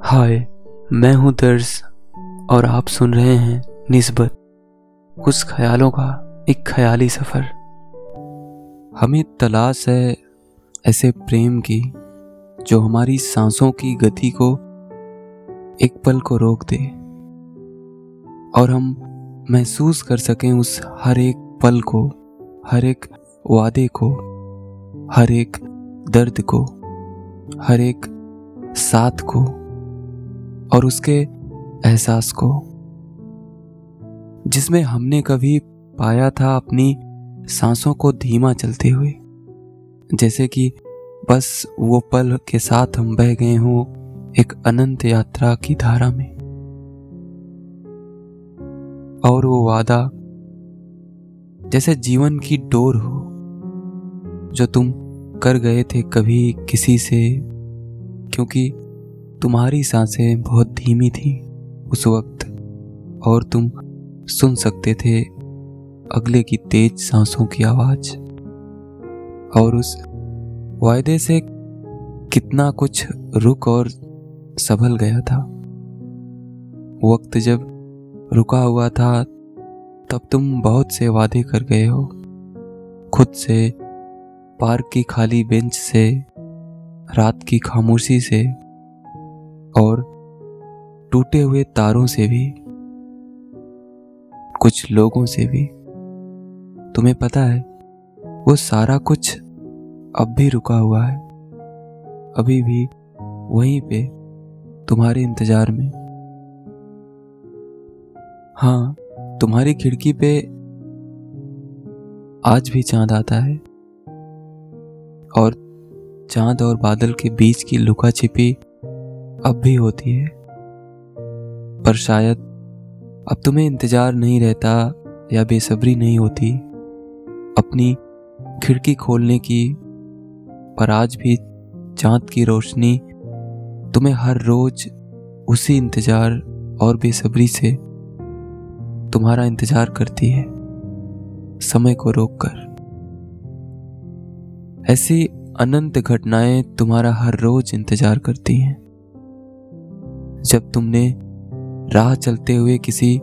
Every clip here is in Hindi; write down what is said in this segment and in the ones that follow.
हाय, मैं हूँ दर्ज और आप सुन रहे हैं निस्बत। कुछ ख्यालों का एक ख्याली सफ़र। हमें तलाश है ऐसे प्रेम की, जो हमारी सांसों की गति को एक पल को रोक दे। और हम महसूस कर सकें उस हर एक पल को, हर एक वादे को, हर एक दर्द को, हर एक साथ को। और उसके एहसास को, जिसमें हमने कभी पाया था अपनी सांसों को धीमा चलते हुए। जैसे कि बस वो पल के साथ हम बह गए हों एक अनंत यात्रा की धारा में। और वो वादा, जैसे जीवन की डोर हो, जो तुम कर गए थे कभी किसी से, क्योंकि तुम्हारी साँसें बहुत धीमी थीं उस वक्त, और तुम सुन सकते थे अगले की तेज सांसों की आवाज़। और उस वायदे से कितना कुछ रुक और संभल गया था। वक्त जब रुका हुआ था, तब तुम बहुत से वादे कर गए हो। खुद से, पार्क की खाली बेंच से, रात की खामोशी से और टूटे हुए तारों से भी, कुछ लोगों से भी। तुम्हें पता है, वो सारा कुछ अब भी रुका हुआ है। अभी भी वहीं पे तुम्हारे इंतज़ार में। हाँ तुम्हारी खिड़की पे आज भी चाँद आता है। और चाँद और बादल के बीच की लुका छिपी अब भी होती है। पर शायद अब तुम्हें इंतज़ार नहीं रहता या बेसब्री नहीं होती। अपनी खिड़की खोलने की पर आज भी चाँद की रोशनी तुम्हें हर रोज उसी इंतज़ार और बेसब्री से तुम्हारा इंतज़ार करती है। समय को रोककर। ऐसी अनंत घटनाएँ तुम्हारा हर रोज इंतज़ार करती हैं। जब तुमने राह चलते हुए किसी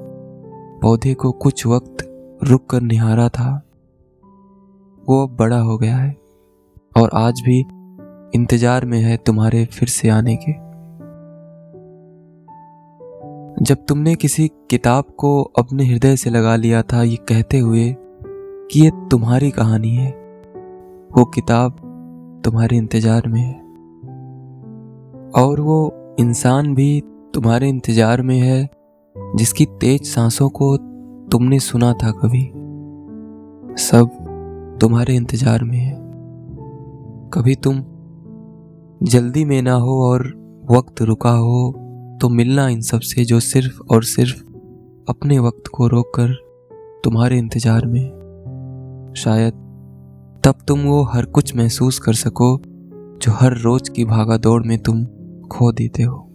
पौधे को कुछ वक्त रुक कर निहारा था, वो अब बड़ा हो गया है और आज भी इंतज़ार में है तुम्हारे फिर से आने के। जब तुमने किसी किताब को अपने हृदय से लगा लिया था, ये कहते हुए कि ये तुम्हारी कहानी है, वो किताब तुम्हारे इंतज़ार में है और वो इंसान भी तुम्हारे इंतज़ार में है, जिसकी तेज सांसों को तुमने सुना था कभी। सब तुम्हारे इंतज़ार में है। कभी तुम जल्दी में ना हो और वक्त रुका हो तो मिलना इन सबसे जो सिर्फ़ और सिर्फ़ अपने वक्त को रोककर तुम्हारे इंतज़ार में। शायद तब तुम वो हर कुछ महसूस कर सको, जो हर रोज की भागा दौड़ में तुम खो देते हो।